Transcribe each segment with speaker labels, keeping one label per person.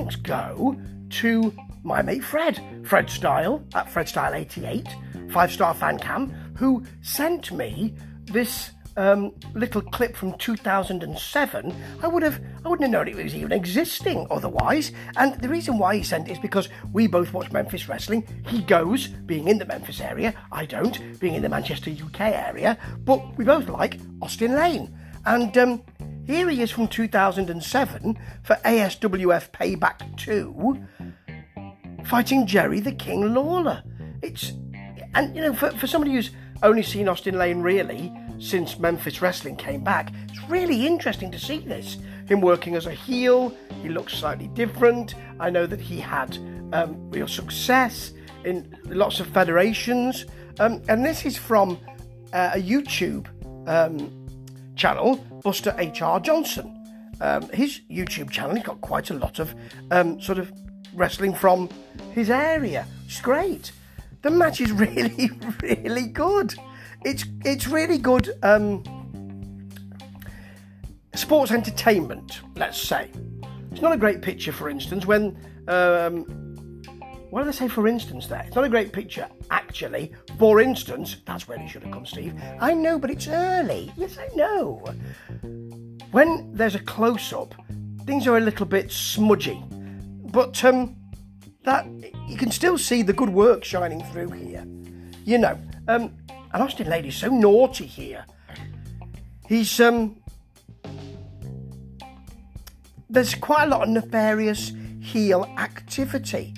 Speaker 1: thanks go to my mate Fred, Fred Style at Fred Style 88, five star fan cam, who sent me this um, little clip from 2007, I would have I wouldn't have known it was even existing otherwise. And the reason why he sent it is because we both watch Memphis wrestling. He goes, being in the Memphis area. I don't, being in the Manchester UK area. But we both like Austin Lane. And um, here he is from 2007 for ASWF Payback 2, fighting Jerry the King Lawler. It's and you know for, for somebody who's only seen Austin Lane really since Memphis Wrestling came back. It's really interesting to see this. Him working as a heel, he looks slightly different. I know that he had um, real success in lots of federations. Um, and this is from uh, a YouTube um, channel, Buster H.R. Johnson. Um, his YouTube channel, he's got quite a lot of um, sort of wrestling from his area. It's great. The match is really, really good it's it's really good um, sports entertainment. Let's say it's not a great picture, for instance, when um, what do they say? For instance, there it's not a great picture actually. For instance, that's where he should have come, Steve. I know, but it's early. Yes, I know. When there's a close up, things are a little bit smudgy, but um, that you can still see the good work shining through here. You know, um, and Austin Lane's so naughty here. He's um. There's quite a lot of nefarious heel activity.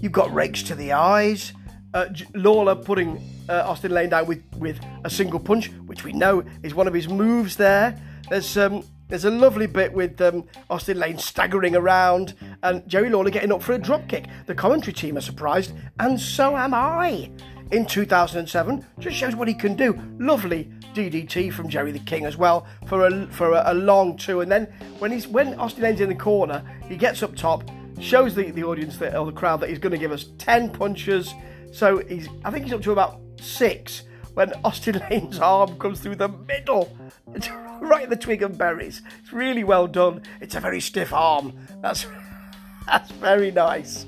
Speaker 1: You've got rakes to the eyes. Uh, Lawler putting uh, Austin Lane down with, with a single punch, which we know is one of his moves. There, there's um, there's a lovely bit with um, Austin Lane staggering around and Jerry Lawler getting up for a dropkick. The commentary team are surprised, and so am I in 2007. Just shows what he can do. Lovely DDT from Jerry the King as well for a for a, a long two. And then when he's when Austin Lane's in the corner, he gets up top, shows the, the audience that, or the crowd that he's going to give us 10 punches. So he's I think he's up to about six when Austin Lane's arm comes through the middle. Right in the twig and berries. It's really well done. It's a very stiff arm. That's that's very nice.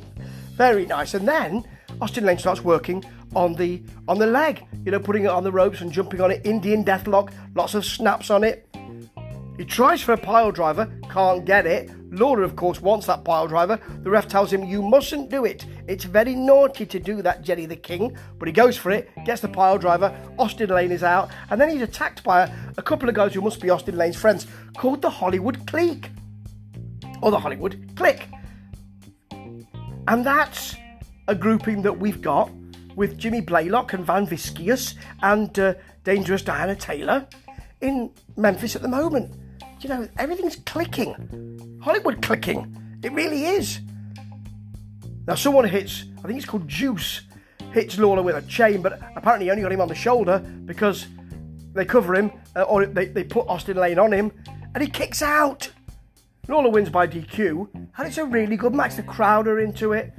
Speaker 1: Very nice. And then Austin Lane starts working on the on the leg. You know, putting it on the ropes and jumping on it. Indian deathlock, lots of snaps on it. He tries for a pile driver, can't get it. Lawler, of course, wants that pile driver. The ref tells him, You mustn't do it. It's very naughty to do that, Jerry the King. But he goes for it, gets the pile driver. Austin Lane is out. And then he's attacked by a, a couple of guys who must be Austin Lane's friends called the Hollywood Clique. Or the Hollywood Click. And that's a grouping that we've got with Jimmy Blaylock and Van Vicious and uh, Dangerous Diana Taylor in Memphis at the moment. You know, everything's clicking. Hollywood clicking. It really is. Now, someone hits, I think it's called Juice, hits Lawler with a chain, but apparently only got him on the shoulder because they cover him, uh, or they, they put Austin Lane on him, and he kicks out. Lawler wins by DQ, and it's a really good match. The crowd are into it.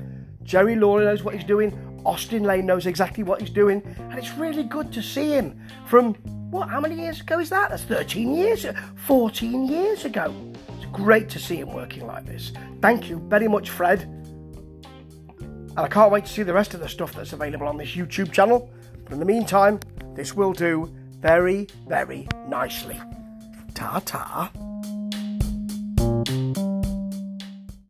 Speaker 1: Jerry Lawler knows what he's doing. Austin Lane knows exactly what he's doing, and it's really good to see him from what? How many years ago is that? That's 13 years, 14 years ago. It's great to see him working like this. Thank you very much, Fred. And I can't wait to see the rest of the stuff that's available on this YouTube channel. But in the meantime, this will do very, very nicely. Ta ta.